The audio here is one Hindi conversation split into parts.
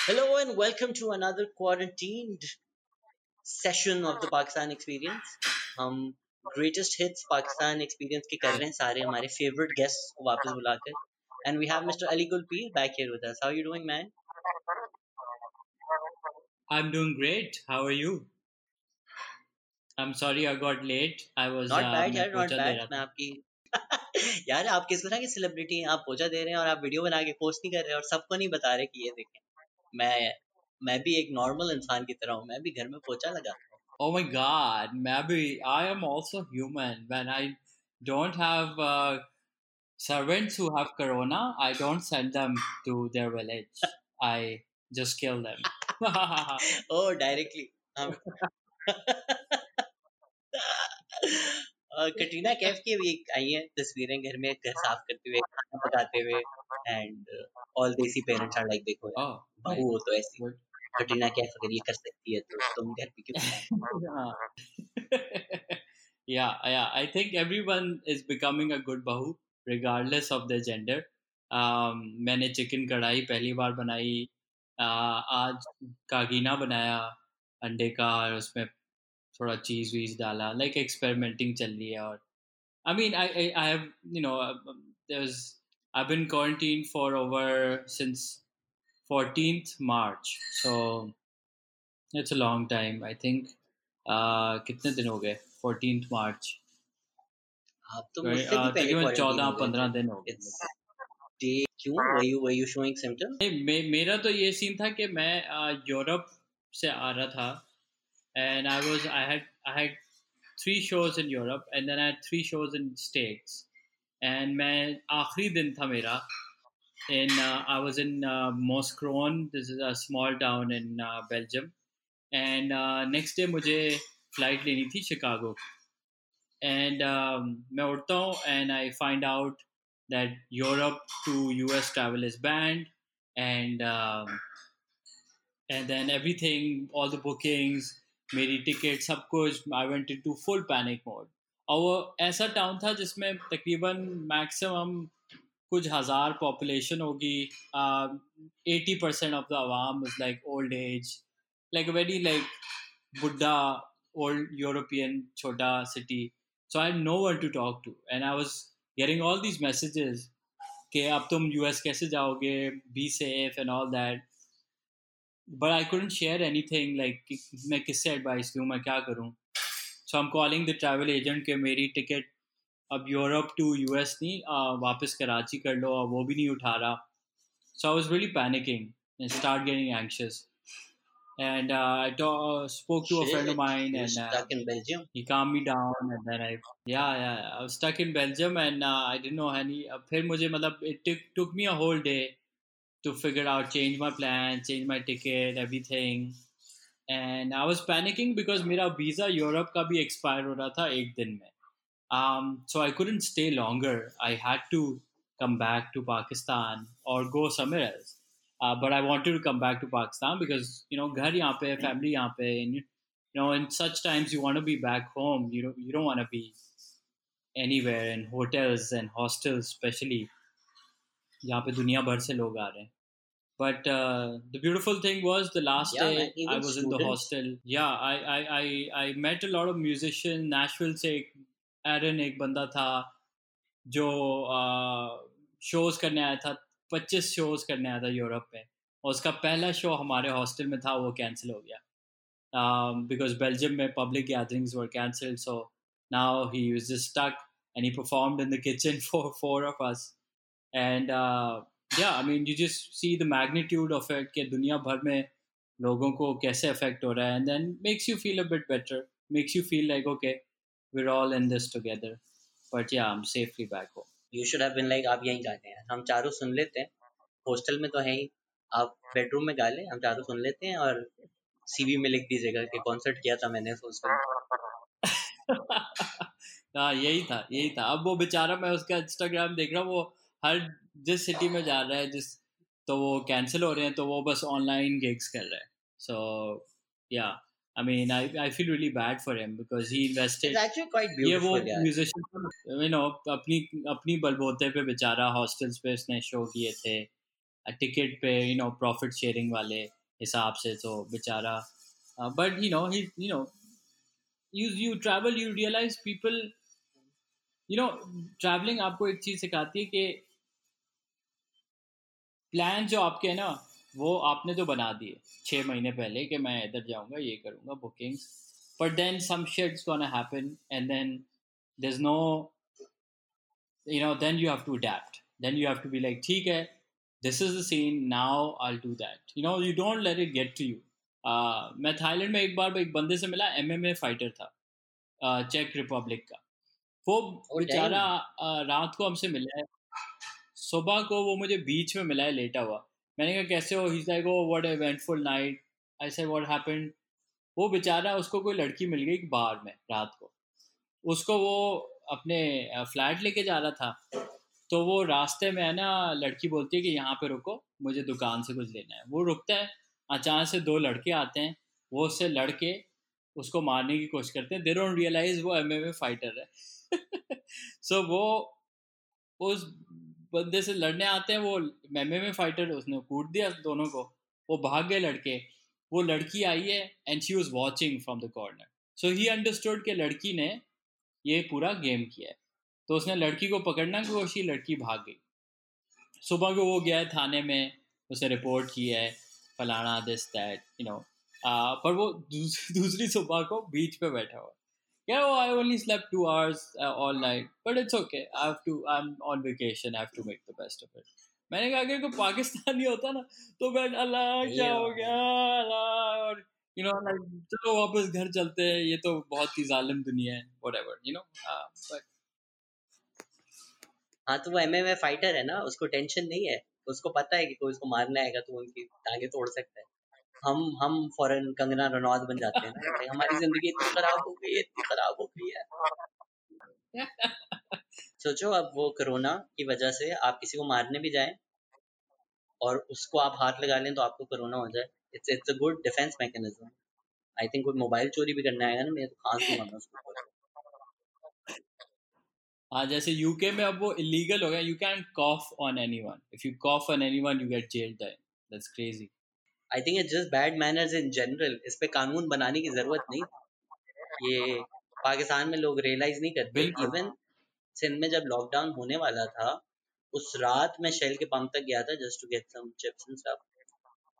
Hello and welcome to another quarantined session of the Pakistan Experience. हम greatest hits Pakistan Experience के कर रहे हैं सारे हमारे favorite guests को वापस बुलाकर. And we have Mr. Ali Gulpir back here with us. How are you doing, man? I'm doing great. How are you? I'm sorry I got late. I was Not uh, bad मैं यार, not पोछा दे bad. रहा मैं था आपकी यार आप किस तरह के सेलिब्रिटी हैं आप पोछा दे रहे हैं और आप वीडियो बना के पोस्ट नहीं कर रहे और सबको नहीं बता रहे कि ये देखें मैं मैं भी एक नॉर्मल इंसान की तरह हूँ मैं भी घर में पोछा लगाता हूँ Oh my god, maybe I am also human. When I don't have uh, servants who have corona, I don't send them to their village. I just kill them. Oh directly हम कटरीना कैफ की भी आई है तस्वीरें घर में घर साफ़ करते हुए खाना पकाते हुए and all desi parents are like देखो oh, बहू हो तो ऐसी. कटरीना कैफ अगर ये कर सकती है तो तुम घर पे क्यों yeah. I think everyone is becoming a good bahu, regardless of their gender. Um, मैंने चिकन कढ़ाई पहली बार बनाई uh, आज कागीना बनाया अंडे का और उसमें थोड़ा चीज़ वीज डाला लाइक एक्सपेरिमेंटिंग चल रही है और I mean I I have you know there's I've been quarantined for over since 14th March. So it's a long time I think. Uh, कितने दिन हो गए? 14th March. तो मुझसे भी पहले तकरीबन चौदह पंद्रह दिन हो गए क्यों? Were you were you showing symptoms? नहीं, मे, मेरा तो ये सीन था कि मैं यूरोप से आ रहा था। And I was I had I had three shows in Europe and then I had three shows in States and मैं आखिरी दिन था मेरा। in I was in Mouscron this is a small town in Belgium and next day मुझे फ्लाइट लेनी थी शिकागो and um, मैं उठता हूँ and I find out that Europe to US travel is banned and um, and then everything all the bookings मेरी टिकट सब कुछ I went into full panic mode और वो ऐसा टाउन था जिसमें तकरीबन मैक्सिमम कुछ हज़ार पॉपुलेशन होगी eighty percent of the Awam is like old age like very like बुड्ढा old European chota city. So I had no one to talk to, and I was getting all these messages कि अब तुम US कैसे जाओगे be safe and all that. But I couldn't share anything like कि मैं किससे advice लूँ मैं क्या करूँ. So I'm calling the travel agent कि मेरी टिकट अब यूरोप टू यूएस नहीं वापस कराची कर लो और वो भी नहीं उठा रहा। So I was really panicking start getting anxious and I spoke to a mind in Belgium and I ya know any फिर मुझे मतलब it took me a whole day to figure out change my plan change my ticket everything and I was panicking मेरा वीज़ा यूरोप का भी एक्सपायर हो रहा था एक दिन में। um, so I couldn't stay longer I had to come back to Pakistan or go somewhere else uh, but I wanted to come back to Pakistan because you know घर यहाँ पे family यहाँ पे and you know in such times you want to be back home you don't you don't want to be anywhere in hotels and hostels especially यहाँ पे दुनिया भर से लोग आ रहे हैं but uh, the beautiful thing was the last Yeah, day man, even I was in the students. hostel yeah I, I I I met a lot of musicians Nashville से एक एरन एक बंदा था जो शोज़ करने आया था, पच्चीस शोज़ करने आया था यूरोप में। और उसका पहला शो हमारे हॉस्टल में था, वो कैंसिल हो गया। बिकॉज़ बेल्जियम में public gatherings were cancel so now he's stuck and he perform in the kitchen for four of us and yeah I mean you just see the magnitude of it के दुनिया भर में लोगों को कैसे अफेक्ट हो रहा है। And then makes you feel a bit better makes you feel like okay we're all in this together. But yeah, I'm safely back home. you should have been like आप यहीं गा लें हम चारों सुन लेते हैं। हॉस्टल में तो है ही। आप बेडरूम में गा लें हम चारों सुन लेते हैं और सीवी में लिख दीजिएगा कि कॉन्सर्ट किया था मैंने उस हाँ यही था यही था। अब वो बेचारा मैं उसका इंस्टाग्राम देख रहा हूँ वो हर जिस सिटी में जा रहा है जिस तो वो कैंसिल हो रहे हैं तो वो बस ऑनलाइन गिग्स कर रहा है। So yeah I mean I I feel really bad for him because he invested It's actually quite ये वो beautiful यार म्यूजिशियन यू नो अपनी अपनी बलबोते पे बेचारा हॉस्टल्स पे उसने शो किए थे टिकट पे यू नो प्रॉफिट शेयरिंग वाले हिसाब से तो बेचारा but you know he you know you you travel you realise people you know travelling आपको एक चीज़ सिखाती है कि प्लान जो आपके है ना वो आपने तो बना दिए छः महीने पहले कि मैं इधर जाऊँगा ये करूँगा bookings but then some shit's gonna happen and then is no you know then you have to adapt. Then you have to be like ठीक है this is the scene now I'll do that. You know you don't let it get to you. Uh, मैं थाईलैंड में एक बार एक बंदे से मिला एमएमए फाइटर था चेक uh, रिपब्लिक का। वो बेचारा uh, रात को हमसे मिला है। सुबह को वो मुझे बीच में मिला है लेटा हुआ। मैंने कहा कैसे हो? He like oh what eventful night I say what happened वो बेचारा उसको कोई लड़की मिल गई बार में रात को। उसको वो अपने फ्लैट लेके जा रहा था। तो वो रास्ते में है ना लड़की बोलती है कि यहाँ पे रुको मुझे दुकान से कुछ लेना है। वो रुकता है अचानक से दो लड़के आते हैं। वो उससे लड़के उसको मारने की कोशिश करते हैं। दे डोंट रियलाइज़ वो एमएमए फाइटर है। सो so, वो उस बंदे से लड़ने आते हैं, वो मेमे में फाइटर उसने, कूट दिया दोनों को। वो भाग गए लड़के। वो लड़की आई है and she was watching from the corner so he understood के लड़की ने ये पूरा गेम किया है। तो उसने लड़की को पकड़ना की कोशिश लड़की भाग गई। सुबह को वो गया है थाने में, उसे रिपोर्ट की है, फलाना दिस दैट यू नो पर वो दूसरी सुबह को बीच पे बैठा हुआ yeah oh, i only slept two hours uh, all night but it's okay. I have to i'm on vacation. I have to make the best of it. मैंने कहा अगर कोई पाकिस्तानी होता ना तो मैं अल्लाह क्या हो गया? अल्लाह और यू नो लाइक चलो वापस घर चलते हैं। ये तो बहुत ही जालिम दुनिया है व्हाटएवर यू नो बट हाँ तो वो एमएमए फाइटर है ना उसको टेंशन नहीं है। उसको पता है कि कोई उसको मारने आएगा तो उनकी टांगे तोड़ सकता है। हम हम फॉरन कंगना रनौत बन जाते हैं ना हमारी ज़िंदगी इतनी खराब हो गई है, इतनी खराब हो गई है। सोचो अब वो कोरोना की वजह से आप किसी को मारने भी जाएँ और उसको आप हाथ लगा लें तो आपको कोरोना हो जाए। It's it's a good defence mechanism I think कोई मोबाइल चोरी भी करने आएगा ना, मैं तो खांस दूँगा मैं उसको हाँ। जैसे यूके में अब वो इलीगल हो गया you can cough on anyone if you cough on anyone you get jail time that's crazy I think it's just bad manners in general इस पे कानून बनाने की ज़रूरत नहीं। ये पाकिस्तान में लोग रियलाइज़ नहीं करते। इवन सिंध में जब लॉकडाउन होने वाला था उस रात मैं शेल के पंप तक गया था just to get some chips and stuff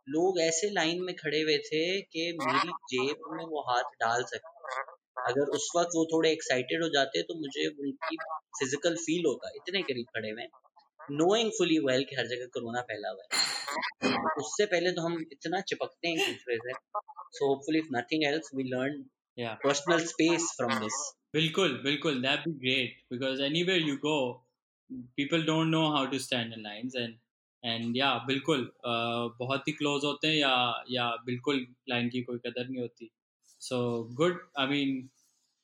लोग ऐसे लाइन में खड़े हुए थे कि मेरी जेब में वो हाथ डाल सकते अगर उस वक्त वो थोड़े एक्साइटेड हो जाते तो मुझे उनकी फ़िज़िकल फील होता। इतने करीब खड़े हुए। नोइंग फुली वेल कि हर जगह कोरोना फैला हुआ है। उससे पहले तो हम इतना चिपकते हैं दूसरे से so hopefully if nothing else we learn personal space from this बिल्कुल बिल्कुल that be great because anywhere you go people don't know how to stand in lines and and yeah बिल्कुल uh, बहुत ही क्लोज होते हैं या या बिल्कुल लाइन की कोई कदर नहीं होती। So good I mean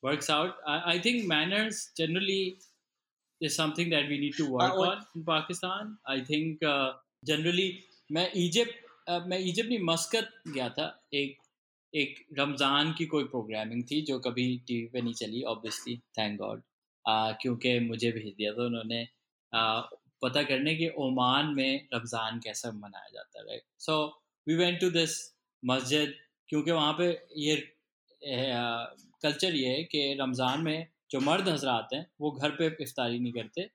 works out I think manners generally is something that we need to work uh, on in Pakistan. I think uh, generally मैं इजिप्ट मैं इजिप्ट नहीं मस्कत गया था। एक एक रमज़ान की कोई प्रोग्रामिंग थी जो कभी टीवी पे नहीं चली ऑब्वियसली थैंक गॉड क्योंकि मुझे भेज दिया था उन्होंने। uh, पता करने के ओमान में रमज़ान कैसा मनाया जाता है so we went to this मस्जिद क्योंकि वहाँ पे ये कल्चर ये है कि रमज़ान में जो मर्द हजरात हैं वो घर पे इफ्तारी नहीं करते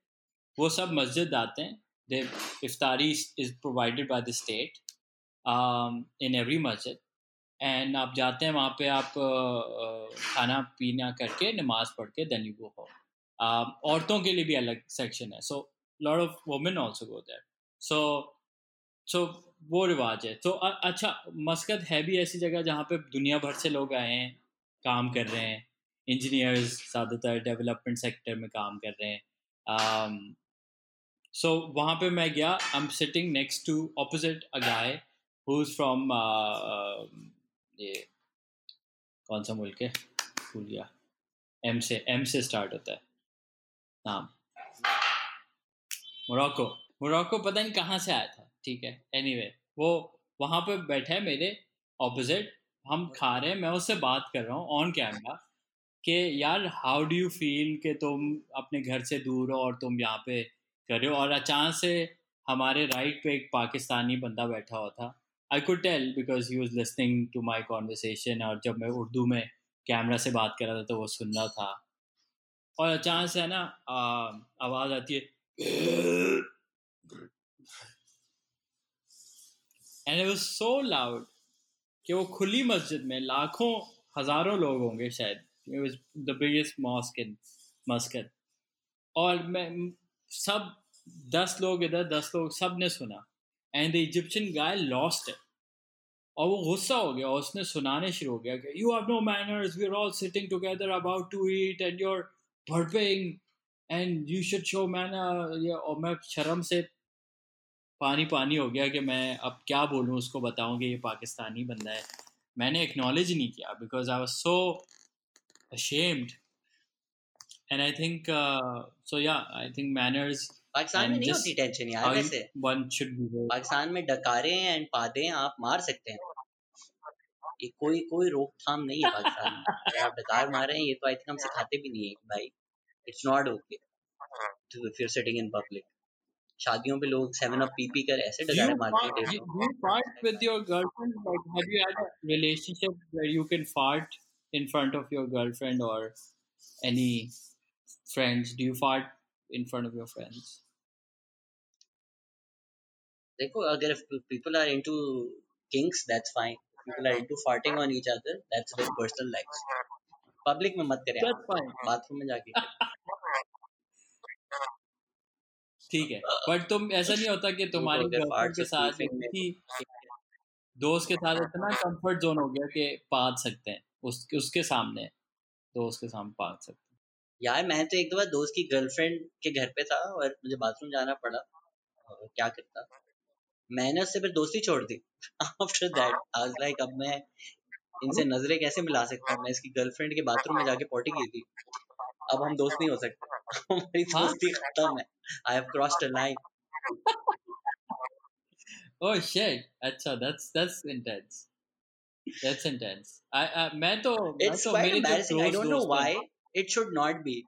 वो सब मस्जिद आते हैं they इफ्तारी is provided by the state in every मस्जिद एंड आप जाते हैं, वहाँ पे आप खाना पीना करके, नमाज़ पढ़ के देन यू गो होम औरतों के लिए भी अलग सेक्शन है. So lot of women also go that so so वो रिवाज है. तो अच्छा मस्कत है भी ऐसी जगह जहाँ पे दुनिया भर से लोग आए हैं, काम कर रहे हैं. इंजीनियर्स ज़्यादातर डेवलपमेंट सेक्टर में काम कर रहे हैं. सो वहाँ पे मैं गया I am sitting next to opposite a guy who is from ये कौन सा मुल्क है? भूल गया। एम से एम से स्टार्ट होता है। नाम। मोरक्को मोरक्को पता नहीं कहाँ से आया था ठीक है? एनीवे anyway, वो वहाँ पे बैठा है मेरे ऑपोजिट हम खा रहे हैं मैं उससे बात कर रहा हूँ ऑन कैमरा कि यार हाउ डू यू फील कि तुम अपने घर से दूर हो और तुम यहाँ पे कर। और अचानक से हमारे राइट पे एक पाकिस्तानी बंदा बैठा हुआ था। I could tell because he was listening to my conversation और जब मैं उर्दू में कैमरा से बात कर रहा था तो वो सुन रहा था। और अचानक से है ना आवाज़ आती है। एंड इट सो लाउड कि वो खुली मस्जिद में लाखों, हज़ारों लोग होंगे शायद। The biggest mosque in Muscat और मैं सब दस लोग इधर, दस लोग, सबने सुना। And the Egyptian guy lost है और वो गुस्सा हो गया, और उसने सुनाने शुरू हो गया कि you have no manners we are all sitting together about to eat and you are burping and you should show man और मैं शर्म से पानी पानी हो गया कि मैं अब क्या बोलूँ, उसको बताऊँ कि ये पाकिस्तानी बंदा है। मैंने एक्नॉलेज नहीं किया because I was so ashamed and i think uh, so yeah i think manners Pakistan में नहीं होती टेंशन यार वैसे one should be पाकिस्तान में डकारे एंड पादे आप मार सकते हैं ये कोई कोई रोकथाम नहीं है पाकिस्तान में अगर आप डकार मार रहे हैं ये तो आई थिंक हम सिखाते भी नहीं है भाई it's not okay to if you sitting in public शादियों पे लोग सेवन अप पी पी कर ऐसे डगारे मारते हैं do you fart with your girlfriend like have you had a relationship where you can fart in front of your girlfriend or any friends do you fart in front of your friends देखो अगर people are into kinks that's fine people are into farting on each other that's their personal lives public में मत करें बाथरूम में जाके ठीक है बट तुम ऐसा नहीं होता कि तुम्हारी गर्लफ्रेंड के साथ किसी दोस्त के साथ इतना कंफर्ट जोन हो गया कि पाद सकते हैं उस, उसके सामने दोस्त के सामने पाद सकते हैं यार मैं तो एक दो बार दोस्त की गर्लफ्रेंड के घर पे था और मुझे बाथरूम जाना पड़ा। और क्या करता? मैंने उससे फिर दोस्ती छोड़ दी। आफ्टर दैट आई लाइक अब मैं इनसे नज़रें कैसे मिला सकता हूँ? मैं इसकी गर्लफ्रेंड के बाथरूम में जाके पॉटी की थी अब हम दोस्त नहीं हो सकते। हमारी हाँ? दोस्ती खत्म है। I have crossed a line oh shit अच्छा that's that's intense that's intense I मैं तो मैं तो मेरे जो I don't know why it should not be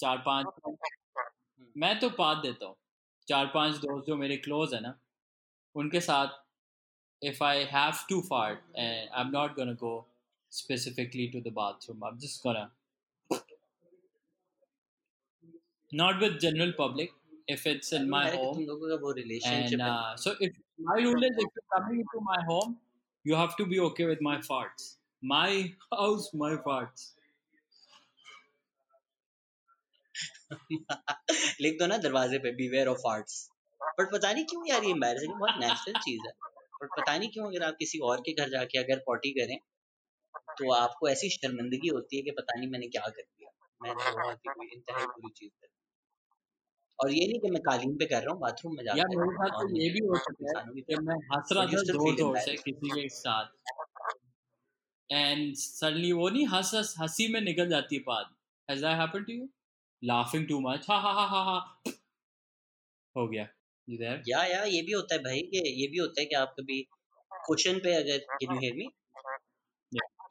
चार पांच हम्म। मैं तो पाद देता हूँ चार पांच दोस्त जो मेरे क्लोज है ना उनके साथ if I have to fart and I'm not gonna go specifically to the bathroom, I'm just gonna not with general public if it's in my home and uh, so if my rule is if you're coming into my home you have to be okay with my farts my house my farts लिख दो ना दरवाजे पे बीवेयर ऑफ़ आर्ट्स बट पता नहीं क्यों यार ये एम्बैरेसिंग बहुत नेचुरल चीज़ है बट पता नहीं क्यों अगर आप किसी और के घर जाके अगर पॉटी करें तो आपको ऐसी शर्मिंदगी होती है कि पता नहीं मैंने क्या कर दिया मैंने बहुत ही कोई इंतहाई बुरी चीज़ कर और ये नहीं कि मैं कालीन पे कर रहा हूँ बाथरूम में जाकर यार मेरे साथ तो ये भी हो सकता है कि मैं हंस रहा था ज़ोर ज़ोर से किसी के साथ एंड सडनली वो नहीं हंस हँसी में निकल जाती है बात has that happened to you laughing too much ha ha ha हा हा हो गया। यू देयर या या ये भी होता है भाई कि ये भी होता है कि आप कभी क्वेश्चन पे अगर कैन यू हियर मी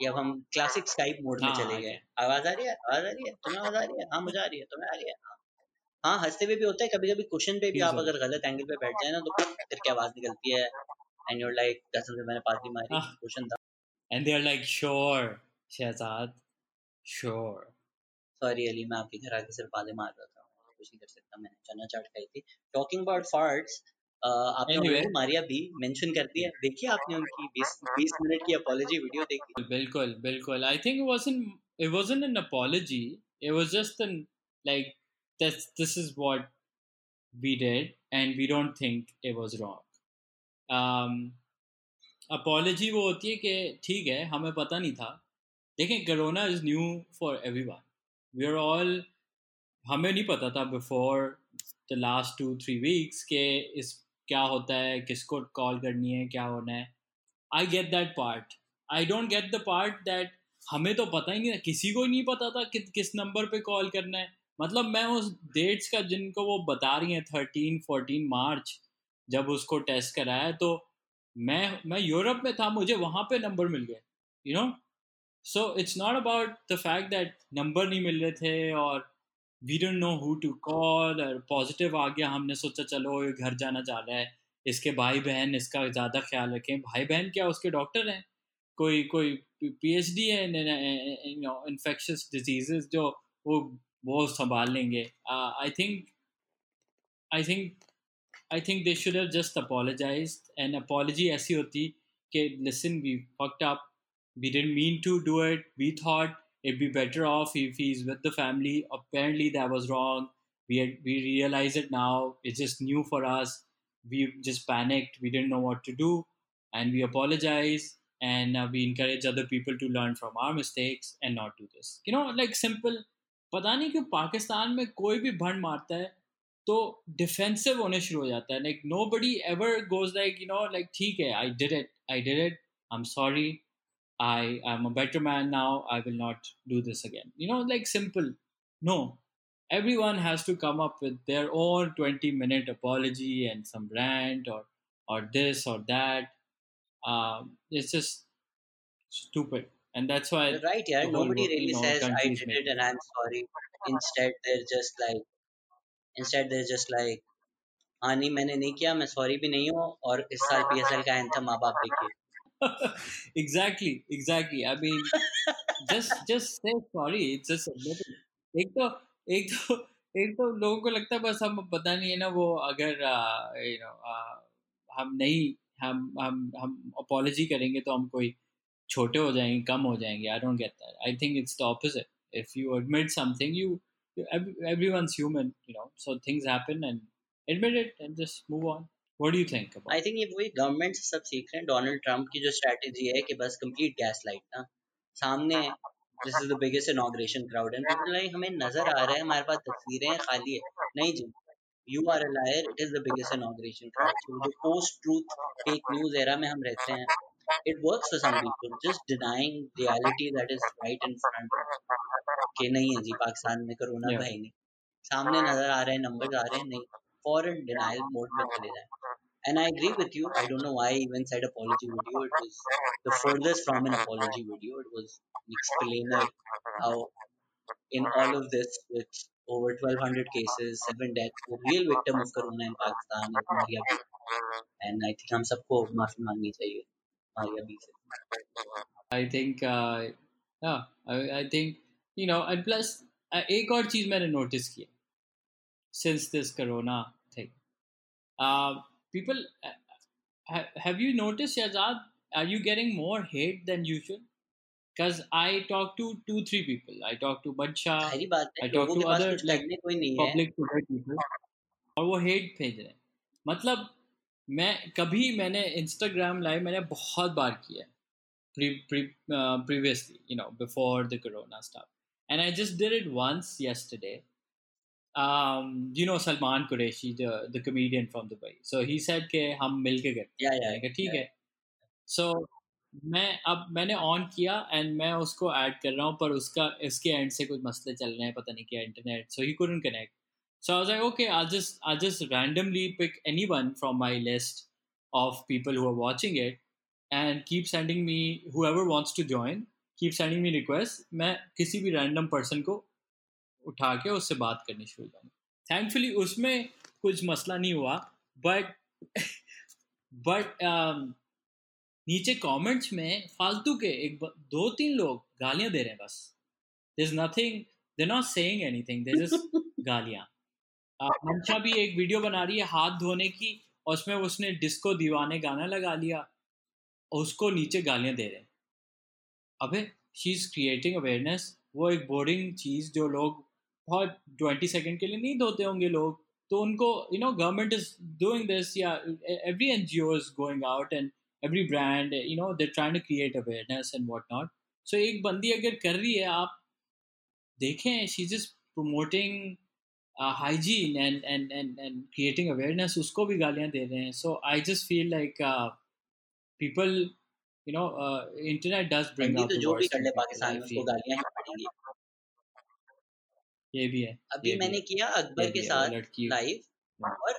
या हम क्लासिक स्काइप मोड में हाँ, चले गए। आवाज़ आ रही है? आवाज़ आ रही है? तुम्हें आवाज़ आ रही है? हाँ मुझे आ रही है तुम्हें आ रही है। हाँ हँसते हुए भी होता है कभी कभी क्वेश्चन पे भी आप अगर गलत एंगल पे बैठ जाए ना तो करके आवाज़ निकलती है? एंड यूर लाइक कसम से मैंने पार्टी मारी क्वेश्चन था. And they are like sure Shahzad sure sorry Ali मैं आपके घर आके सिर्फ़ बातें मार रहा था। कुछ नहीं कर सकता मैंने चना चाट खाई थी। टॉकिंग अबाउट फार्ट्स आपने anyway. मारिया भी मेंशन कर दिया। देखिए आपने उनकी 20 20 मिनट की अपॉलॉजी वीडियो देखी? बिल्कुल बिल्कुल। I think it wasn't it wasn't an apology. It was just an like this this is what we did and we don't think it was wrong. Um, apology वो होती है कि ठीक है हमें पता नहीं था। लेकिन corona is new for everyone we are all हमें नहीं पता था before the last two three weeks के इस क्या होता है, किसको कॉल करनी है, क्या होना है। I get that part I don't get the part that हमें तो पता ही नहीं किसी को नहीं पता था कि किस नंबर पे कॉल करना है। मतलब मैं उस डेट्स का जिनको वो बता रही हैं थर्टीन फोर्टीन मार्च, जब उसको टेस्ट कराया तो मैं मैं यूरोप में था, मुझे वहाँ पे नंबर मिल गए you know so it's not about the fact that number नहीं मिल रहे थे और we don't know who to call और पॉजिटिव आ गया हमने सोचा, चलो, ये घर जाना जा रहा है। इसके भाई बहन इसका ज़्यादा ख्याल रखें। भाई बहन क्या, उसके डॉक्टर हैं? कोई कोई पीएचडी है इन्फेक्शस डिजीजेस जो वो वो संभाल लेंगे। I think I think I think they should have just apologise and apology ऐसी होती कि listen we fucked up we didn't mean to do it. We thought it'd be better off if he's with the family. Apparently, that was wrong. We had, we realize it now. It's just new for us. We just panicked. We didn't know what to do, and we apologize. And uh, we encourage other people to learn from our mistakes and not do this. You know, like simple. पता नहीं क्यों पाकिस्तान में कोई भी भंड मारता है तो डिफेंसिव होने शुरू हो जाता है like nobody ever goes like you know like ठीक है I did it I did it I am sorry I am a better man now. I will not do this again. You know, like simple. No. Everyone has to come up with their own 20 minute apology and some rant or, or this or that. Um, it's just stupid. And that's why. You're right, yeah. Nobody really you know, says, I did it and I'm sorry. Instead, they're just like, instead, they're just like, हाँ नहीं मैंने नहीं किया मैं सॉरी भी नहीं हूँ और इस साल पी एस एल का एंथम माँ बाप देखिए exactly, exactly. I mean, just just say sorry. It's just admitting. एक तो एक तो एक तो लोगों को लगता है बस हम पता नहीं है ना वो अगर यू नो हम नहीं हम हम हम अपॉलोजी करेंगे तो हम कोई छोटे हो जाएंगे कम हो जाएंगे I don't get that I think it's the opposite if you admit something you everyone's human you know so things happen and admit it and just move on What do you think about? I think ये वही गवर्नमेंट से सब सीख रहे हैं। डोनाल्ड ट्रंप की जो स्ट्रेटेजी है कि बस कंप्लीट गैस लाइट ना। सामने this is the biggest inauguration crowd and people like हमें नज़र आ रहा है हमारे पास तस्वीरें हैं खाली है। नहीं जी you are a liar it is the biggest inauguration crowd जो post truth fake news era में हम रहते हैं it works for some people just denying reality that is right in front कि नहीं है जी पाकिस्तान में कोरोना yeah. भाई नहीं। सामने नज़र आ रहे हैं नंबर आ रहे हैं नहीं। फॉरन डिनाइल मोड में चले जाए And I agree with you. I don't know why I even said apology video. It was the furthest from an apology video. It was an explainer how in all of this, with over 1200 cases, seven deaths, the real victim of corona in Pakistan is Maria B. And I think हम सबको माफ़ी मांगनी चाहिए Maria B से. I think, uh, yeah, I, I think, you know, and plus, uh, एक और चीज़ मैंने नोटिस किया since this corona thing. Uh, people uh, have you noticed Shazad are you getting more hate than usual because I talk to two three people I talk to Badsha I talk to other like public people और वो हेट भेज रहे हैं मतलब मैं कभी मैंने इंस्टाग्राम लाइव मैंने बहुत बार किया previously you know before the corona stuff and I just did it once yesterday Um, you know Salman Qureshi, the the comedian from Dubai. So he said कि हम मिल के करते हैं yeah, ठीक है so मैं अब मैंने ऑन किया एंड मैं उसको ऐड कर रहा हूँ पर उसका इसके एंड से कुछ मसले चल रहे हैं पता नहीं क्या internet so he couldn't connect so I was like okay I'll just I'll just randomly pick anyone from my list of people who are watching it and keep sending me whoever wants to join keep sending me requests मैं किसी भी random person को उठा के उससे बात करनी शुरू कर थैंकफुली उसमें कुछ मसला नहीं हुआ बट बट um, नीचे कमेंट्स में फालतू के एक दो तीन लोग गालियाँ दे रहे हैं बस। This nothing they not saying anything they just गालियाँ। मंशा भी एक वीडियो बना रही है हाथ धोने की और उसमें उसने डिस्को दीवाने गाना लगा लिया और उसको नीचे गालियाँ दे रहे हैं। अबे शी इज़ क्रिएटिंग अवेयरनेस वो एक बोरिंग चीज़ जो लोग बहुत ट्वेंटी सेकेंड के लिए नहीं धोते होंगे लोग। तो उनको you know government is doing this yeah every N G O is going out and every brand you know they trying to create awareness and what not so एक बंदी अगर कर रही है आप देखें she is promoting hygiene and and and and creating awareness उसको भी गालियाँ दे रहे हैं। So I just feel like people you know internet does bring जो भी कर ले पाकिस्तान उसको गालियाँ पड़ेंगी। ये भी है अभी मैंने किया अकबर के साथ लाइव और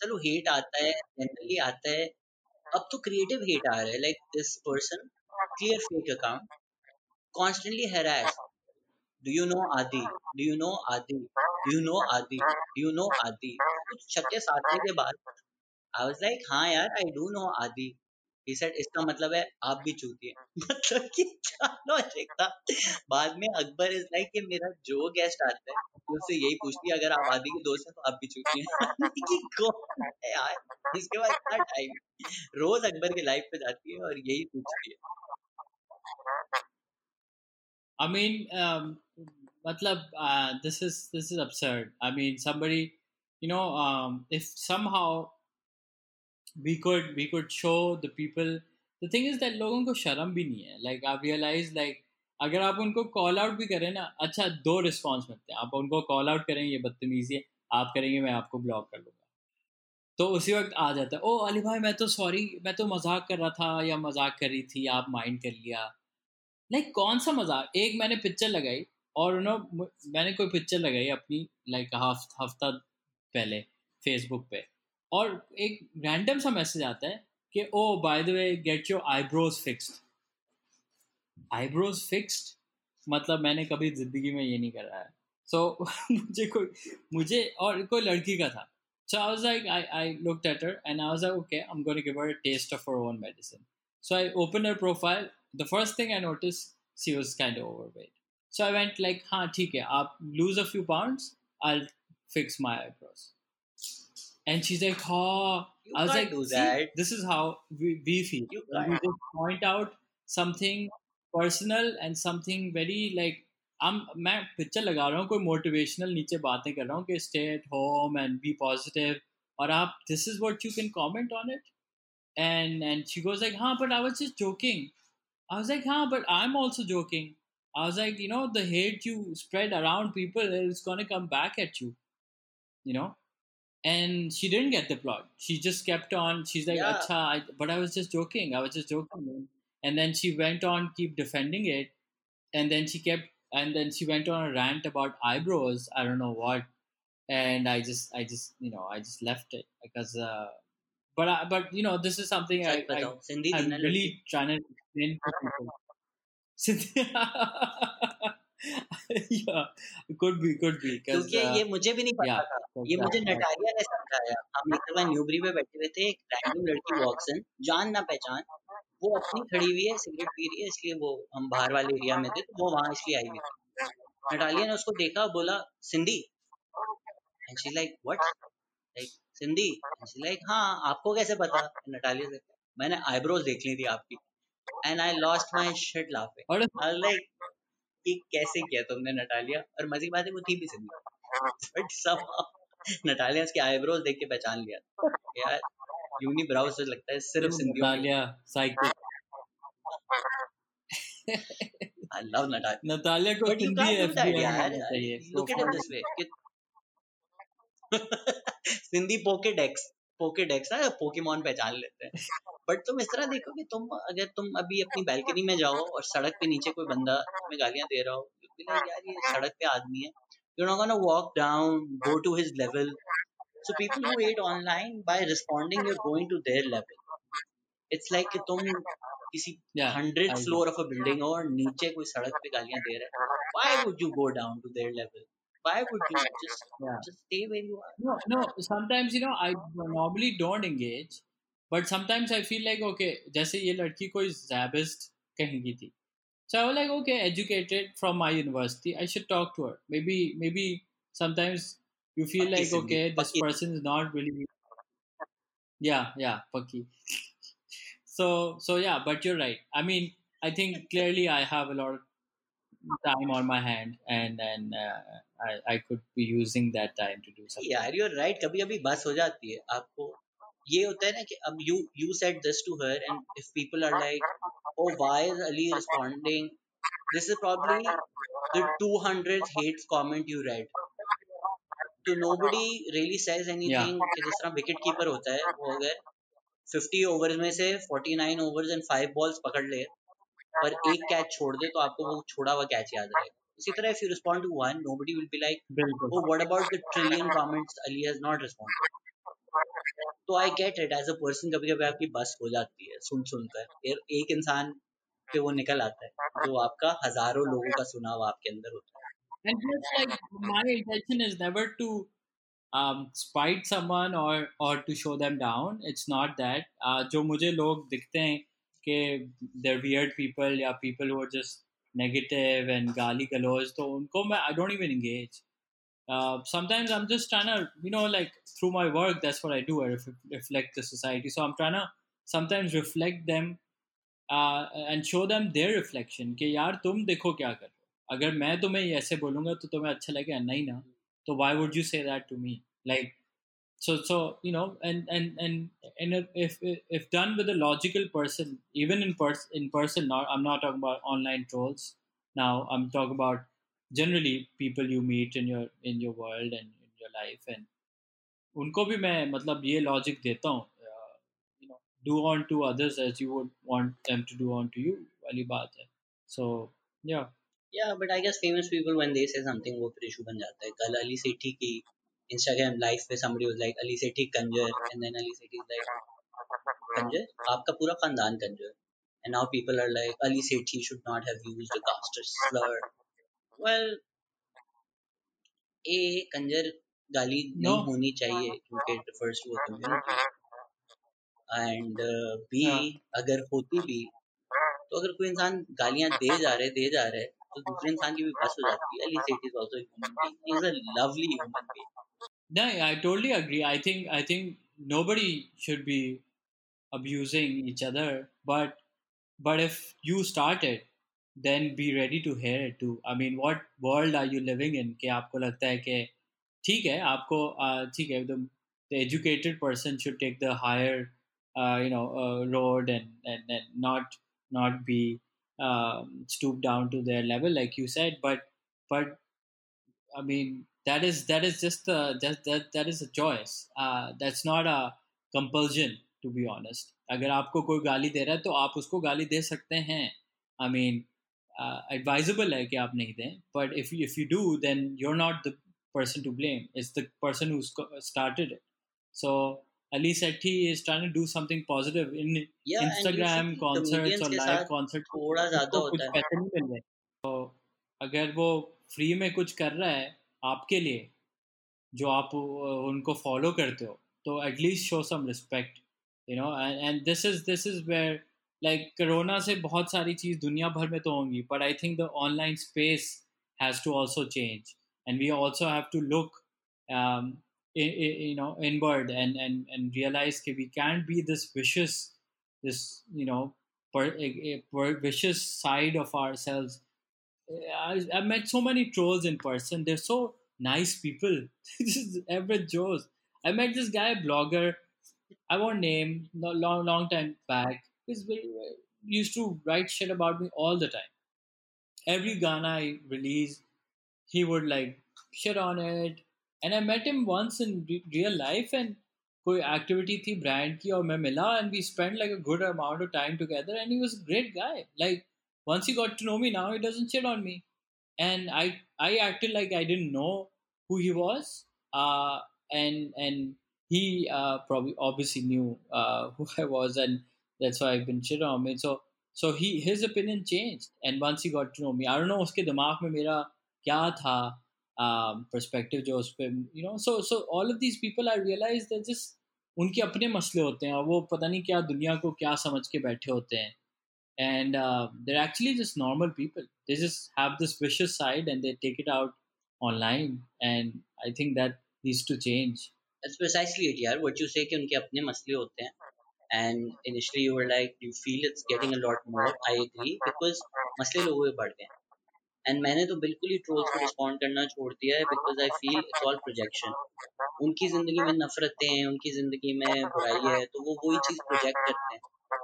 चलो हेट आता है जनरली आता है। अब तो क्रिएटिव हेट आ रहा है like this person clear fake account constantly harass do you know Adi do you know Adi do you know Adi do you know Adi कुछ छक्के सातवें के बाद आई वाज लाइक हाँ यार आई डू नो आदि ही सेड इसका मतलब है आप भी चूती है मतलब कि क्या लॉजिक था बाद में अकबर इज़ लाइक कि मेरा जो गेस्ट आता है उससे यही पूछती है अगर आप आदि के दोस्त हैं तो आप भी चूती हैं कि कौन है यार? इसके बाद इतना टाइम रोज अकबर की लाइफ पे जाती है और यही पूछती है। I mean, um, matlab, uh, this is this is absurd. I mean, somebody, you know, um, we could we could show the people. The thing is that लोगों को शर्म भी नहीं है। Like, I realize, like, अगर आप उनको कॉल आउट भी करें ना अच्छा दो रिस्पॉन्स मिलते हैं। आप उनको कॉल आउट करेंगे ये बदतमीजी है, आप करेंगे, मैं आपको ब्लॉक कर लूँगा। तो उसी वक्त आ जाता है, ओ, अली भाई, मैं तो सॉरी मैं तो मज़ाक कर रहा था या मज़ाक कर रही थी, आप माइंड कर लिया। लाइक कौन सा मज़ाक? एक मैंने पिक्चर लगाई और नो मैंने कोई पिक्चर लगाई अपनी लाइक हफ़्ता पहले फेसबुक पे। और एक रैंडम सा मैसेज आता है कि ओ by the way get your eyebrows fixed eyebrows fixed मतलब मैंने कभी ज़िंदगी में ये नहीं करा है। सो so, मुझे कोई मुझे और कोई लड़की का था। So I was like I I look at her and I was like okay I am going to give her a taste of her own medicine so I open her profile the first thing I notice she was kind of overweight so I went like हाँ ठीक है आप lose a few pounds I fix my eyebrows And she's like, oh, You I was can't like, do "See, that. this is how we, we feel. You When we can't. just point out something personal and something very like I'm मैं पिक्चर लगा रहा हूँ कोई मोटिवेशनल नीचे बातें कर रहा हूँ कि stay at home and be positive और आप this is what you can comment on it and and she goes like huh but i was just joking i was like huh but i'm also joking i was like you know the hate you spread around people is going to come back at you you know and she didn't get deployed. She just kept on. She's like, yeah. I, but I was just joking. I was just joking. And then she went on keep defending it, and then she kept, and then she went on a rant about eyebrows. I don't know what, and I just, I just, you know, I just left it because, uh, but, I, but you know, this is something I, I, I, am really trying to explain. could be, could be, क्योंकि uh, ये मुझे भी नहीं पता yeah, था। ये मुझे नटालिया ने समझाया। हम एक दफ़ा न्यूबरी पे बैठे हुए थे एक रैंडम लड़की वॉक्स इन जान ना पहचान वो अपनी खड़ी हुई है सिगरेट पी रही है इसलिए वो हम बाहर वाले एरिया में थे तो वो वहाँ इसलिए आई हुई थी। नटालिया ने उसको देखा बोला Sindhi and she like what like Sindhi and she like हाँ आपको कैसे पता? नटालिया से मैंने आईब्रोज देख ली थी आपकी. And I lost my shit laughing I like कि कैसे किया तुमने नटालिया? और मजी बात है वो थी भी सिंधी। बट सब नटालिया उसके आईब्रोज देख के पहचान लिया। यार यूनी ब्राउज से लगता है सिर्फ़ सिंधियों नटालिया Natalia को हिंदी चाहिए वे सिंधी पोकेडेक्स पोकेडेक्स है पोकेमोन पहचान लेते हैं। बट तुम इस तरह देखो कि तुम अगर तुम अभी अपनी बैल्कनी में जाओ और सड़क पे नीचे कोई बंदा तुम्हें गालियाँ दे रहा हो तो यार ये सड़क पे आदमी है। You not gonna walk down go to his level so people who wait online by responding you are going to their level it's like कि तुम किसी hundred floor of a building हो और नीचे कोई सड़क पे गालियाँ दे रहा है। Why would you go down to their level why would you just Yeah. just stay where you are No, no. Sometimes you know I normally don't engage, but sometimes I feel like okay, जैसे ये लड़की कोई जैबिस्ट कहेंगी थी. So I was like, okay, educated from my university, I should talk to her. Maybe, maybe sometimes you feel पक्की like सिंधी, okay, this पक्की person is not really. Yeah, yeah, Paki. So, so yeah, but you're right. I mean, I think clearly I have a lot of time on my hand, and and uh, I I could be using that time to do something. यार you're right कभी कभी बस हो जाती है आपको ये होता है ना कि अब you you said this to her and if people are like oh why is Ali responding this is probably the 200th hates comment you read तो nobody really says anything कि जिस तरह विकेट कीपर होता है वो अगर 50 ओवर्स में से 49 ओवर्स एंड 5 बॉल्स पकड़ ले पर एक कैच छोड़ दे तो आपको वो छोड़ा हुआ कैच याद रहेगा। उसी तरह if you to one no will be like वो what about the trillion comment Ali has not respond तो I get it as a person कभी कभी आपकी बस हो जाती है सुन सुनकर। फिर एक इंसान पे वो निकल आता है जो आपका हज़ारों लोगों का सुनाव आपके अंदर होता है। जो मुझे लोग दिखते हैं कि they're weird people या people who are just negative and गाली गलौज तो उनको मैं I don't even engage. Uh, sometimes I'm just trying to, you know, like through my work, that's what I do. I ref- reflect the society. So I'm trying to sometimes reflect them uh, and show them their reflection कि यार तुम देखो क्या कर हो अगर मैं तुम्हें ऐसे बोलूँगा तो तुम्हें अच्छा लगेगा नहीं ना तो why would you say that to me like so so you know and and and and if if done with a logical person even in person in person not i'm not talking about online trolls now i'm talking about generally people you meet in your in your world and in your life and उनको भी मैं मतलब ये लॉजिक देता हूँ you know do unto others as you would want them to do unto you वाली बात है सो या Yeah, but I guess famous people when they say something वो फिर issue बन जाता है कल अली सेठी की Instagram live पे somebody was like Ali Sethi Kanjar and then Ali Sethi is like Kanjar आपका पूरा खानदान Kanjar and now people are like Ali Sethi should not have used a caste slur well a Kanjar गाली No. नहीं होनी चाहिए क्योंकि it refers to a community and uh, b हाँ. अगर होती भी तो अगर कोई इंसान गालियाँ दे जा रहे दे जा रहे तो दूसरे इंसान की भी बस हो जाती है Ali Sethi is also human being he is a lovely human being No, I totally agree. I think I think nobody should be abusing each other, but but if you start it, then be ready to hear it too. I mean, what world are you living in? कि आपको लगता है कि ठीक है आपको uh, ठीक है the, the educated person should take the higher uh, you know uh, road and, and and not not be um, stoop down to their level like you said, but but I mean, that is that is just a that that, that is a choice. Uh, that's not a compulsion, to be honest. अगर आपको कोई गाली दे रहा है तो आप उसको गाली दे सकते हैं. I mean, uh, advisable है कि आप नहीं दें. But if if you do, then you're not the person to blame. It's the person who sc- started it. So Ali Sethi is trying to do something positive in Yeah, Instagram concerts or live साथ concerts. थोड़ा ज़्यादा कुछ है पैसे नहीं मिल रहे तो अगर वो फ्री में कुछ कर रहा है आपके लिए जो आप उनको फॉलो करते हो तो at least show some respect you know and this is this is where like corona से बहुत सारी चीज़ दुनिया भर में तो होंगी but I think the online space has to also change and we also have to look you know inward and and and realize that we can't be this vicious this you know per, per vicious side of ourselves I, I met so many trolls in person. They're so nice people. this is average Joes. I met this guy, blogger. I won't name. Long, long time back. He's used to write shit about me all the time. Every Ghana I release, he would like shit on it. And I met him once in re- real life, and कोई activity थी brand की और मैं मिला and we spent like a good amount of time together and he was a great guy. Like once he got to know me now he doesn't shit on me and i i acted like i didn't know who he was uh and and he uh probably obviously knew uh who i was and that's why i've been shit on me so so he his opinion changed and once he got to know me i don't know उसके दिमाग में मेरा क्या था um perspective जो उस पे you know so so all of these people i realized they're just उनके अपने मसले होते हैं और वो पता नहीं क्या दुनिया को क्या समझ के बैठे होते हैं and uh, they're actually just normal people. They just have this vicious side and they take it out online, and I think that needs to change. That's precisely it, यार. What you say कि उनके अपने मसले होते हैं. And initially you were like, you feel it's getting a lot more. I agree because मसले लोगों के बढ़ गए. एंड मैंने तो बिल्कुल ही ट्रोल्स को हाँ। रिस्पॉन्ड करना छोड़ दिया है because I feel it's all projection उनकी ज़िंदगी में नफरतें हैं उनकी ज़िंदगी में बुराई है तो वो वही चीज़ प्रोजेक्ट करते हैं।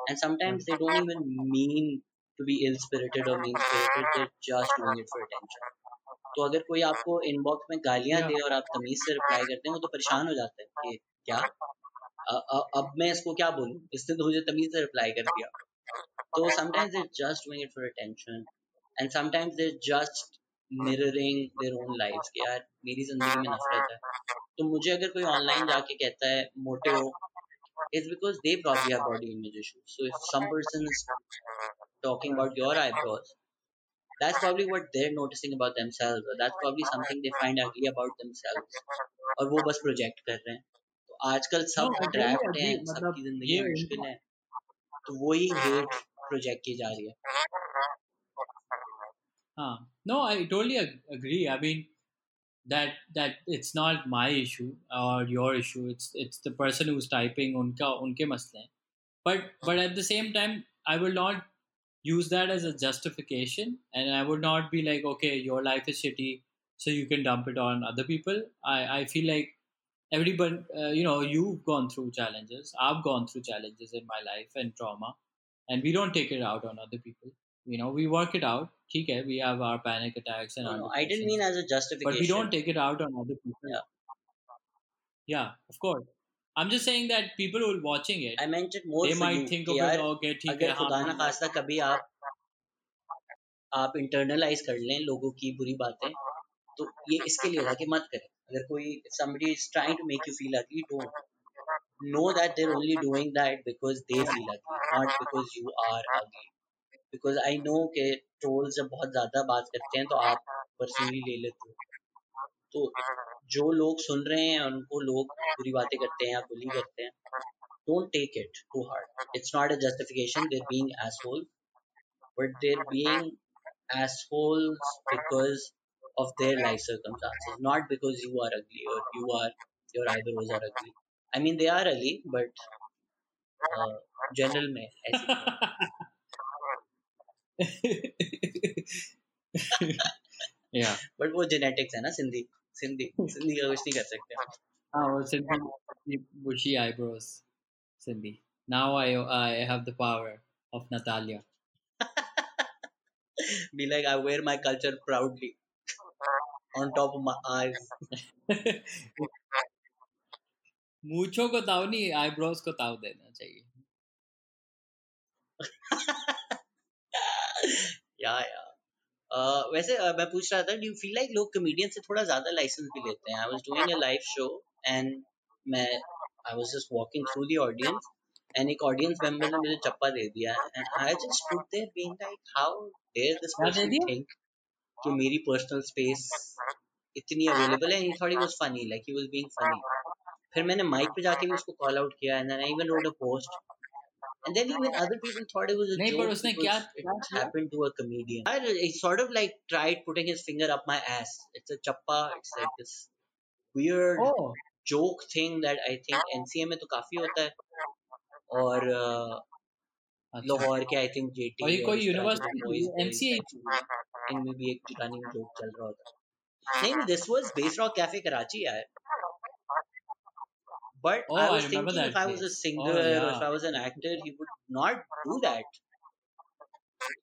And sometimes they don't even mean to be ill spirited और mean spirited just doing it for attention तो अगर कोई आपको इनबॉक्स में गालियाँ दे और आप तमीज से रिप्लाई करते हैं वो तो परेशान हो जाते हैं कि क्या? अब मैं इसको क्या बोलूँ? इससे तो मुझे तमीज से रिप्लाई कर दिया। तो sometimes it just doing it for attention and sometimes there just mirroring their own life कि यार मेरी ज़िंदगी में नफरत है तो मुझे अगर कोई ऑनलाइन जाके कहता है मोटे हो it's because they prob your body image issue so if some person is talking about your eyebrows That's probably what they're noticing about themselves. Or that's probably something they find ugly about themselves. और वो बस project कर रहे हैं। तो आजकल सब attract हैं, सबकी ज़िंदगी मुश्किल है। तो वही hate project की जा रही है। Uh, no, I totally ag- agree. I mean, that that it's not my issue or your issue. It's it's the person who's typing. Unka unke masle. But but at the same time, I will not use that as a justification, and I would not be like, okay, your life is shitty, so you can dump it on other people. I I feel like everybody, uh, you know, you've gone through challenges. I've gone through challenges in my life and trauma, and we don't take it out on other people you know we work it out ठीक है we have our panic attacks and no, our no, I didn't depressions mean as a but justification we don't take it out on other people Yeah. yeah of course i'm just saying that people who are watching it I meant it more they for might you think कि of it यार okay ठीक अगर है हाँ खुदा ना हम- खास्ता कभी आप आप इंटरनलाइज कर लें लोगों की बुरी बातें तो ये इसके लिए होगा कि मत करें अगर कोई somebody is trying to make you feel ugly don't know that they're only doing that because they feel ugly not because you are ugly Because I know के ट्रोल जब बहुत ज़्यादा बात करते हैं तो आप पर्सनली ले लेते हो। तो जो लोग सुन रहे हैं, उनको लोग बुरी बातें करते हैं या बुली करते हैं don't take it too hard it's not a justification there being asshole but there being asshole because of their life circumstances not because you are ugly और you are your either was are ugly I mean they are ugly but general में या बट वो जेनेटिक्स है ना सिंधी सिंधी सिंधी का कुछ नहीं कर सकते। हाँ वो Sindhi bushy eyebrows Sindhi. Now I I have the power of Natalia be like I wear my culture proudly on top of my eyes मूछों को ताव नहीं आईब्रोस को ताव देना चाहिए। या या। Uh, वैसे uh, मैं पूछ रहा था डू यू फील लाइक लोग कमेडियन से थोड़ा ज़्यादा लाइसेंस भी लेते हैं? I was doing a live show and मैं I was just walking through the audience and एक ऑडियंस मेंबर ने मुझे चप्पा दे दिया and I just stood there being like how dare this person think कि मेरी पर्सनल स्पेस इतनी अवेलेबल है? He thought he was funny like he was being funny फिर मैंने माइक पे जाके भी उसको कॉल आउट किया and I even wrote a post and then even other people thought it was a नहीं, joke पर उसने because क्या- it क्या किया? happened to a comedian. I, he sort of like tried putting his finger up my ass. It's a chappa. It's like this weird oh joke thing that I think NCA में तो काफी होता है और uh, अच्छा लाहौर के आई थिंक जेटी और ये कोई university NCA इनमें भी एक रनिंग जोक चल रहा होता है नहीं नहीं this was base rock cafe Karachi यार but Oh, I I was remember thinking that if I was a place. singer Oh, or yeah. if I was an actor he would not do that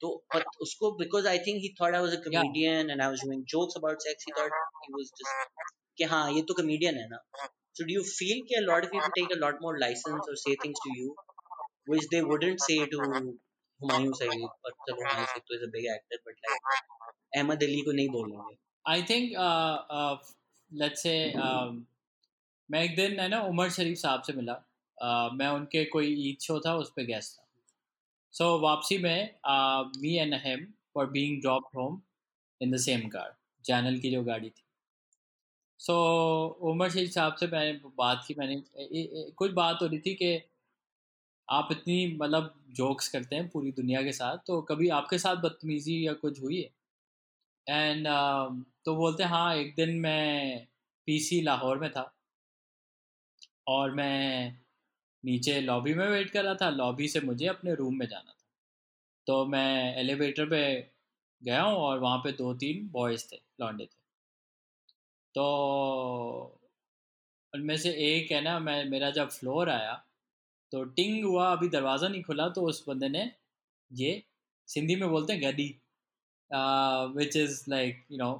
तो but उसको because I think he thought I was a comedian and I was doing jokes about sex he thought he was just कि हाँ ये तो comedian है ना so do you feel कि a lot of people take a lot more license or say things to you which they wouldn't say to Humayun Saeed और चलो हुमायूं सईद तो is a big actor but like Ahmad Ali को नहीं बोलेंगे I think uh, uh, let's say um, मैं एक दिन है ना उमर शरीफ साहब से मिला। uh, मैं उनके कोई ईद शो था उस पर गेस्ट था। सो so, वापसी में me and him were being dropped home in the same car channel की जो गाड़ी थी। सो so, उमर शरीफ साहब से मैंने बात की मैंने कुछ बात हो रही थी कि आप इतनी मतलब जोक्स करते हैं पूरी दुनिया के साथ तो कभी आपके साथ बदतमीजी या कुछ हुई है? एंड uh, तो बोलते हैं हाँ एक दिन मैं पीसी लाहौर में था। और मैं नीचे लॉबी में वेट कर रहा था। लॉबी से मुझे अपने रूम में जाना था। तो मैं एलिवेटर पे गया हूँ और वहाँ पे दो तीन बॉयज़ थे लॉन्डे थे। तो उनमें से एक है ना, मैं, मेरा जब फ्लोर आया तो टिंग हुआ, अभी दरवाज़ा नहीं खुला तो उस बंदे ने ये सिंधी में बोलते हैं गदी which is like you know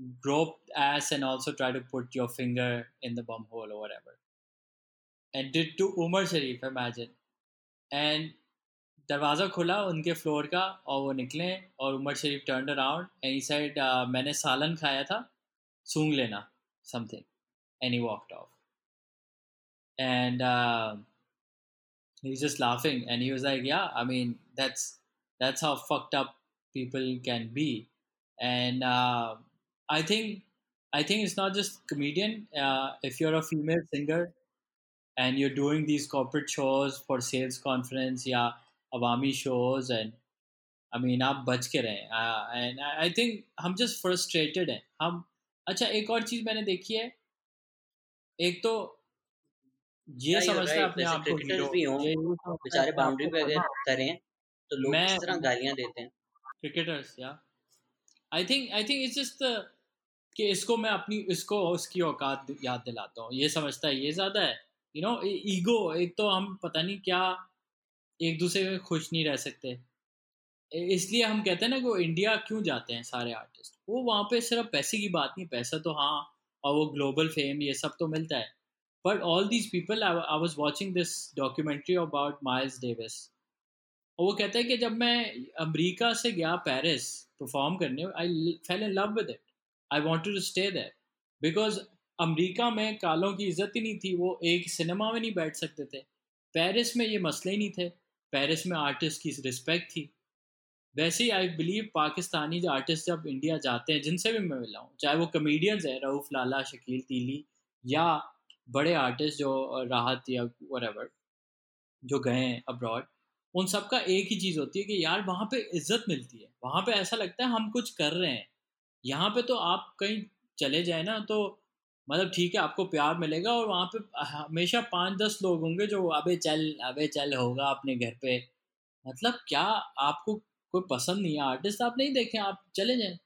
grope ass and also try to put your finger in the bum hole or whatever and did to Umar Sharif imagine and दरवाज़ा खुला उनके फ्लोर का और वो निकले और Umar Sharif turn around and he said मैंने सालन खाया था सूंघ लेना something and he walked off and he was just laughing and he was like yeah i mean that's that's how fucked up people can be and uh, I think I think it's not just comedian. Uh, if you're a female singer and you're doing these corporate shows for sales conference या awami shows and I mean आप बच के रहें uh, and I, I think हम just frustrated हैं। हम अच्छा एक और चीज़ मैंने देखी है। एक तो ये समझता है. अपने आप को हीरो है बेचारे बाउंड्री पे अगर करें तो लोग किस तरह गालियाँ देते हैं? क्रिकेटर्स या। I think I think it's just कि इसको मैं अपनी इसको उसकी औकात याद दिलाता हूँ। ये समझता है ये ज़्यादा है। यू नो ईगो एक तो हम पता नहीं क्या एक दूसरे में खुश नहीं रह सकते। इसलिए हम कहते हैं ना कि वो इंडिया क्यों जाते हैं सारे आर्टिस्ट वो वहाँ पे सिर्फ़ पैसे की बात नहीं, पैसा तो हाँ और वो ग्लोबल फेम ये सब तो मिलता है। But all these people I was watching this documentary about Miles Davis और वो कहते हैं कि जब मैं अमेरिका से गया पेरिस परफॉर्म करने I fell in love with it I want to stay that because America में कालों की इज़्ज़त ही नहीं थी, वो एक सिनेमा में नहीं बैठ सकते थे। पेरिस में ये मसले ही नहीं थे। पेरिस में आर्टिस्ट की रिस्पेक्ट थी। वैसे ही आई बिलीव पाकिस्तानी जो आर्टिस्ट जब इंडिया जाते हैं, जिनसे भी मैं मिला हूँ, चाहे वो कमेडियंस हैं, रऊफ, लाला, शकील, तीली, या बड़े आर्टिस्ट जो, राहत या वरेवर जो गए हैं अब्रॉड उन सबका एक ही चीज़ होती है कि यार, वहाँ पे इज़्ज़त मिलती है। वहाँ पे ऐसा लगता है हम कुछ कर रहे हैं। यहाँ पे तो आप कहीं चले जाए ना तो मतलब ठीक है, आपको प्यार मिलेगा और वहाँ पे हमेशा पाँच दस लोग होंगे जो, अबे चल अबे चल, होगा अपने घर पे। मतलब क्या आपको कोई पसंद नहीं है? आर्टिस्ट आप नहीं देखें, आप चले जाएँ।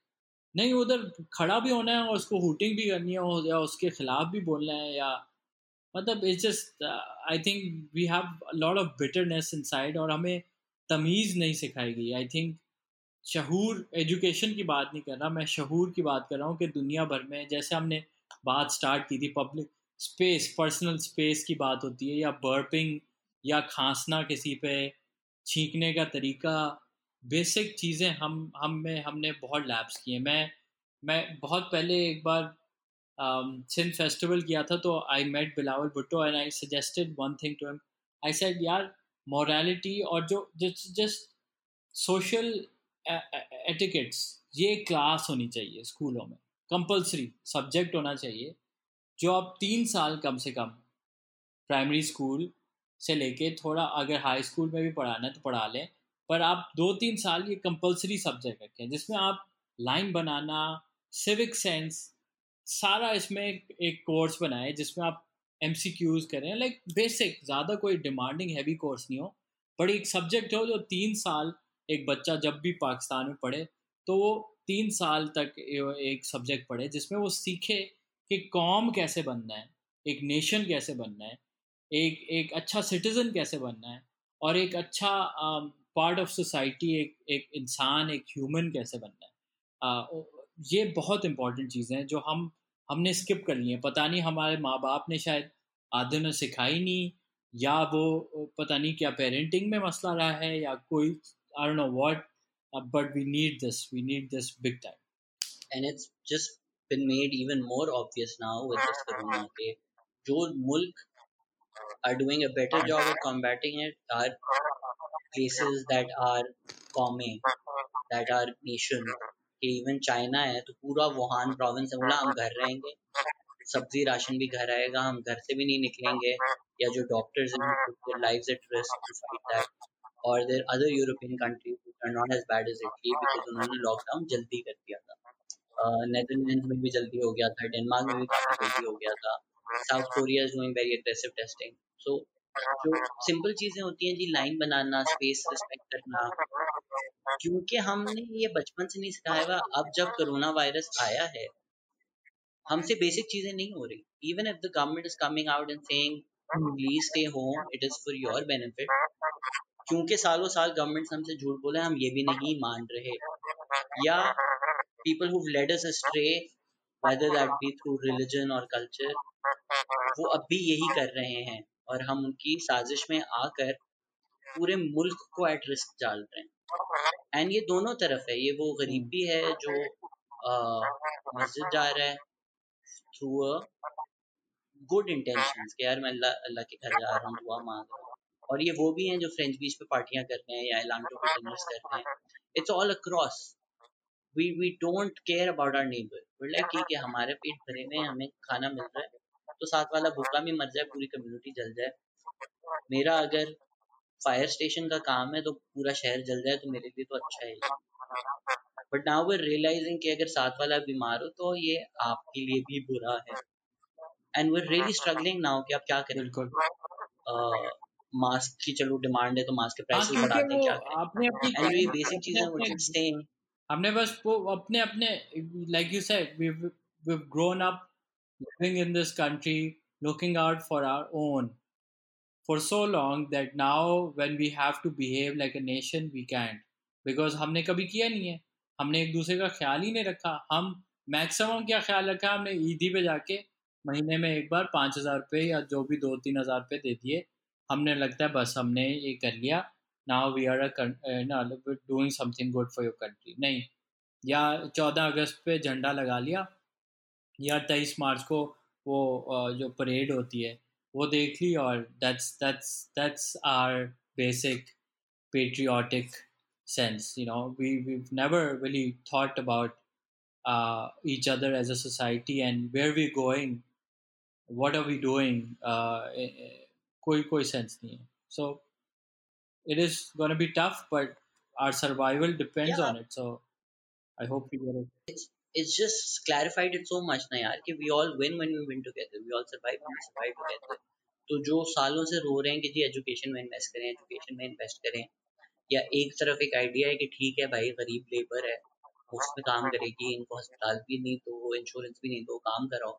नहीं, उधर खड़ा भी होना है और उसको हुटिंग भी करनी है या उसके खिलाफ भी बोलना है या मतलब it's just I think we have lot of bitterness inside और हमें तमीज़ नहीं सिखाई गई। आई थिंक शहूर एजुकेशन की बात नहीं कर रहा, मैं शहूर की बात कर रहा हूँ कि दुनिया भर में जैसे हमने बात स्टार्ट की थी पब्लिक स्पेस पर्सनल स्पेस की बात होती है, या बर्पिंग या खांसना किसी पे, छींकने का तरीका बेसिक चीज़ें हम हम में, हमने बहुत लैब्स किए मैं मैं बहुत पहले एक बार सिंध फेस्टिवल किया था तो I met Bilawal Bhutto and I suggested one thing to him I said यार मोरालिटी और जो जस्ट सोशल एटिकेट्स ये क्लास होनी चाहिए स्कूलों में। कंपलसरी सब्जेक्ट होना चाहिए जो आप तीन साल कम से कम प्राइमरी स्कूल से लेके थोड़ा अगर हाई स्कूल में भी पढ़ाना है तो पढ़ा लें पर आप दो तीन साल ये कंपलसरी सब्जेक्ट रखें जिसमें आप लाइन बनाना सिविक सेंस सारा इसमें एक, कोर्स बनाए जिसमें आप एम करें लाइक बेसिक ज़्यादा कोई डिमांडिंग हैवी कोर्स नहीं हो बट एक सब्जेक्ट हो जो तीन साल एक बच्चा जब भी पाकिस्तान में पढ़े तो वो तीन साल तक एक सब्जेक्ट पढ़े जिसमें वो सीखे कि कॉम कैसे बनना है एक नेशन कैसे बनना है एक एक अच्छा सिटीज़न कैसे बनना है और एक अच्छा पार्ट ऑफ़ सोसाइटी एक एक इंसान एक ह्यूमन कैसे बनना है। uh, ये बहुत इंपॉर्टेंट चीज़ें हैं जो हम हमने स्किप कर ली हैं। पता नहीं हमारे माँ बाप ने शायद आधे ने सिखाई नहीं या वो पता नहीं क्या पेरेंटिंग में मसला रहा है या कोई I don't know what but we need this we need this big time and it's just been made even more obvious now with this corona के जो मुल्क are doing a better job at combating it are places that are कौमें that are nation कि इवन चाइना है तो पूरा वुहान प्रोविंस है बोला हम घर रहेंगे सब्जी राशन भी घर आएगा हम घर से भी नहीं निकलेंगे या जो डॉक्टर्स हैं their lives at risk to fight that और there other European are not as bad as Italy because उन्होंने लॉकडाउन जल्दी कर दिया था। नेदरलैंड में भी जल्दी हो गया था डेनमार्क में भी काफ़ी जल्दी हो गया था। South Korea is doing very aggressive testing so जो सिंपल चीज़ें होती हैं जी लाइन बनाना स्पेस रिस्पेक्ट करना, क्योंकि हमने ये बचपन से नहीं सिखाया हुआ, अब जब कोरोना वायरस आया है, हमसे बेसिक चीज़ें नहीं हो रही। Even if the government is coming out and saying please stay home it is for your benefit क्योंकि सालों साल गवर्नमेंट हमसे झूठ बोले, हम ये भी नहीं मान रहे। या people who've led us astray, whether that be through religion or culture, वो अब भी यही कर रहे हैं और हम उनकी साजिश में आकर पूरे मुल्क को एट रिस्क डाल रहे हैं। एंड ये दोनों तरफ़ है, ये वो गरीब भी है जो मस्जिद जा रहा है थ्रू अ गुड इंटेंशन कि यार मैं अल्लाह अल्लाह के घर जा रहा हूँ, दुआ मांग रहा हूँ। और ये वो भी हैं जो फ्रेंच बीच पे पार्टियाँ कर रहे हैं या एलांटो पे डिनर्स कर रहे हैं। It's all across we we don't care about our neighbor. We're like ठीक है हमारे पेट भरे हुए हैं हमें खाना मिल रहा है तो साथ वाला भूखा भी मर जाए पूरी कम्युनिटी जल जाए। मेरा अगर फायर स्टेशन का काम है तो पूरा शहर जल जाए तो मेरे लिए तो अच्छा है बट नाउ वे रियलाइजिंग कि अगर साथ वाला बीमार हो तो ये आपके लिए भी बुरा है। And we really struggling now कि आप क्या करें। बिल्कुल। मास्क की चलो डिमांड है तो मास्क के हाँ प्राइसेस क्योंकि बढ़ा दें क्या आपने अपनी ये बेसिक चीज़ें वो अपने just हमने बस वो अपने अपने like you said we've we've grown up living in this country looking out for our own for so long that now when we have to behave like a nation we can't. Because हमने कभी किया नहीं है। हमने एक दूसरे का ख्याल ही नहीं रखा। हम मैक्सिमम क्या ख्याल रखा? हमने ईदी पे जाके महीने में एक बार पाँच हज़ार रुपये या जो भी दो तीन हज़ार रुपये दे दिए। हमने लगता है बस हमने ये कर लिया। Now we are doing something good for your country नहीं, या चौदह अगस्त पे झंडा लगा लिया, या तेईस मार्च को वो जो परेड होती है, वो देख ली और that's that's that's our basic patriotic sense you know we we never really thought about each other as a society and where we going what are we doing कोई कोई सेंस नहीं है। So it is gonna be tough but our survival depends on it so I hope you get it It's just clarified it so much na yaar ki we all win when we win together. We all survive when we survive तो जो सालों से रो रहे हैं कि जी एजुकेशन में इन्वेस्ट करें एजुकेशन में इन्वेस्ट करें या एक तरफ़ एक आइडिया है कि ठीक है भाई गरीब लेबर है उसमें काम करेगी इनको अस्पताल भी नहीं तो दो इंश्योरेंस भी नहीं तो दो काम कराओ।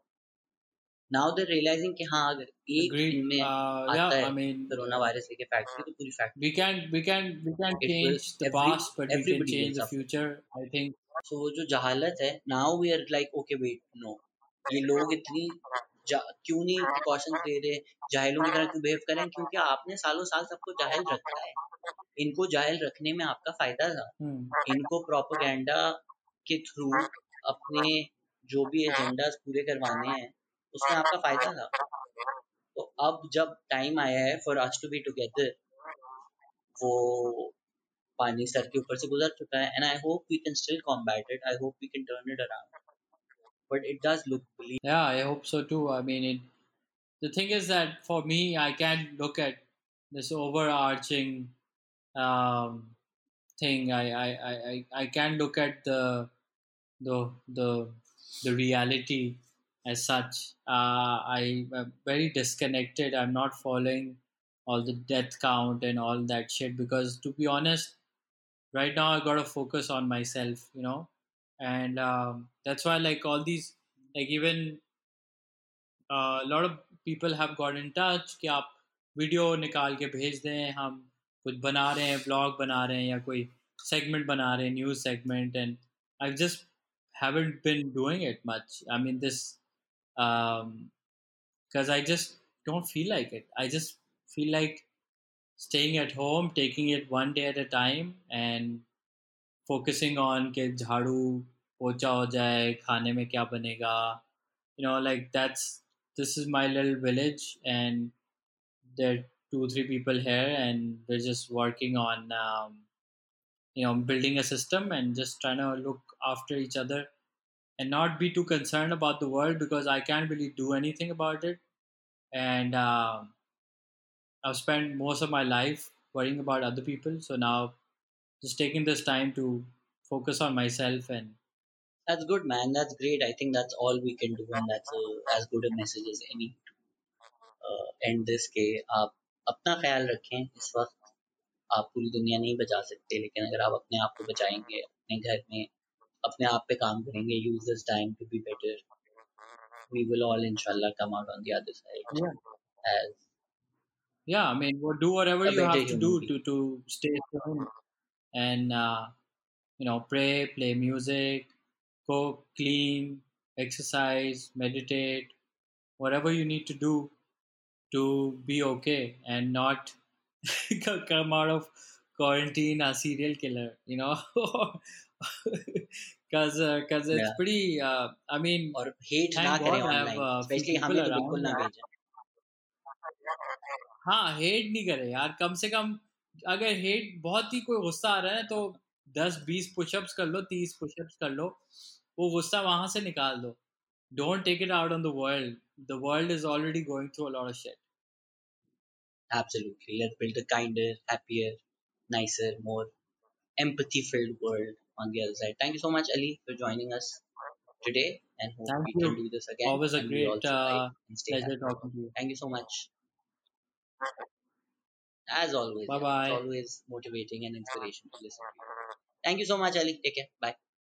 नाउ दे रियलाइजिंग कि हाँ अगर एक agreed. इनमें uh, आता है i mean कोरोना वायरस लेके फैक्ट्री तो पूरी factory we can we can we can it will change the every past but we can everybody will change the suffer future i think. So वो जो जहालत है now we are like okay wait no ये लोग इतनी क्यों नहीं प्रिकॉशंस ले रहे? जाहिलों की तरह क्यों बिहेव करें क्योंकि आपने सालों साल सबको जाहिल रखा है। इनको जाहिल रखने में आपका फ़ायदा था। Hmm. इनको प्रोपोगंडा के थ्रू अपने जो भी एजेंडास पूरे करवाने हैं उसमें आपका फायदा था तो अब जब टाइम आया है for us to be together वो पानी सर के ऊपर से गुजर चुका है and I hope we can still combat it I hope we can turn it around but it does look believe Yeah, I hope so too. I mean, it, the thing is that for me, I can't look at this overarching um, thing. I, I, I, I I can't look at the the the the reality as such. Uh, I am very disconnected. I'm not following all the death count and all that shit because, to be honest, right now I gotta focus on myself. You know, and um, that's why like all these like even uh, a lot of people have got in touch कि आप वीडियो निकाल के भेज दें हम कुछ बना रहे हैं ब्लॉग बना रहे हैं या कोई सेगमेंट बना रहे हैं news segment and I just haven't been doing it much i mean because um, I just don't feel like it. I just feel like staying at home, taking it one day at a time, and focusing on ke jhadu pocha ho jaye, khane mein kya banega. You know, like that's this is my little village, and there are two three people here, and we're just working on um, you know building a system and just trying to look after each other and not be too concerned about the world because i can't really do anything about it and um, i've spent most of my life worrying about other people so now just taking this time to focus on myself and That's good, man. That's great. I think that's all we can do, and that's a, as good a message as any to uh, end this. के आप अपना ख्याल रखें इस वक्त आप पूरी दुनिया नहीं बचा सकते लेकिन अगर आप अपने आप को बचाएंगे अपने घर में अपने आप पे काम करेंगे use this time to be better we will all inshallah come out on the other side yeah as yeah i mean well, do whatever a you better have to human do being. to to stay sane and uh, you know pray play music cook clean exercise meditate whatever you need to do to be okay and not come out of quarantine a serial killer you know because because it's Yeah. pretty uh, i mean और hate करें God I have, uh, people हमें तो बिल्कुल ना भेजें हाँ हेट नहीं करे यार कम से कम अगर हेट बहुत ही कोई गुस्सा आ रहा है तो दस बीस पुशअप्स कर लो तीस पुशअप्स कर लो वो गुस्सा वहाँ से निकाल दो don't take it out on the world the world is already going through a lot of shit Absolutely. Let's build a kinder, happier, nicer, more empathy filled world on the other side. Thank you so much, Ali, for joining us today and hope Thank we you. can do this again. always a great uh, pleasure happy. talking to you Thank you so much. As always, Bye it's bye. always motivating and inspiration to listen to you. Thank you so much, Ali. Take care. Bye.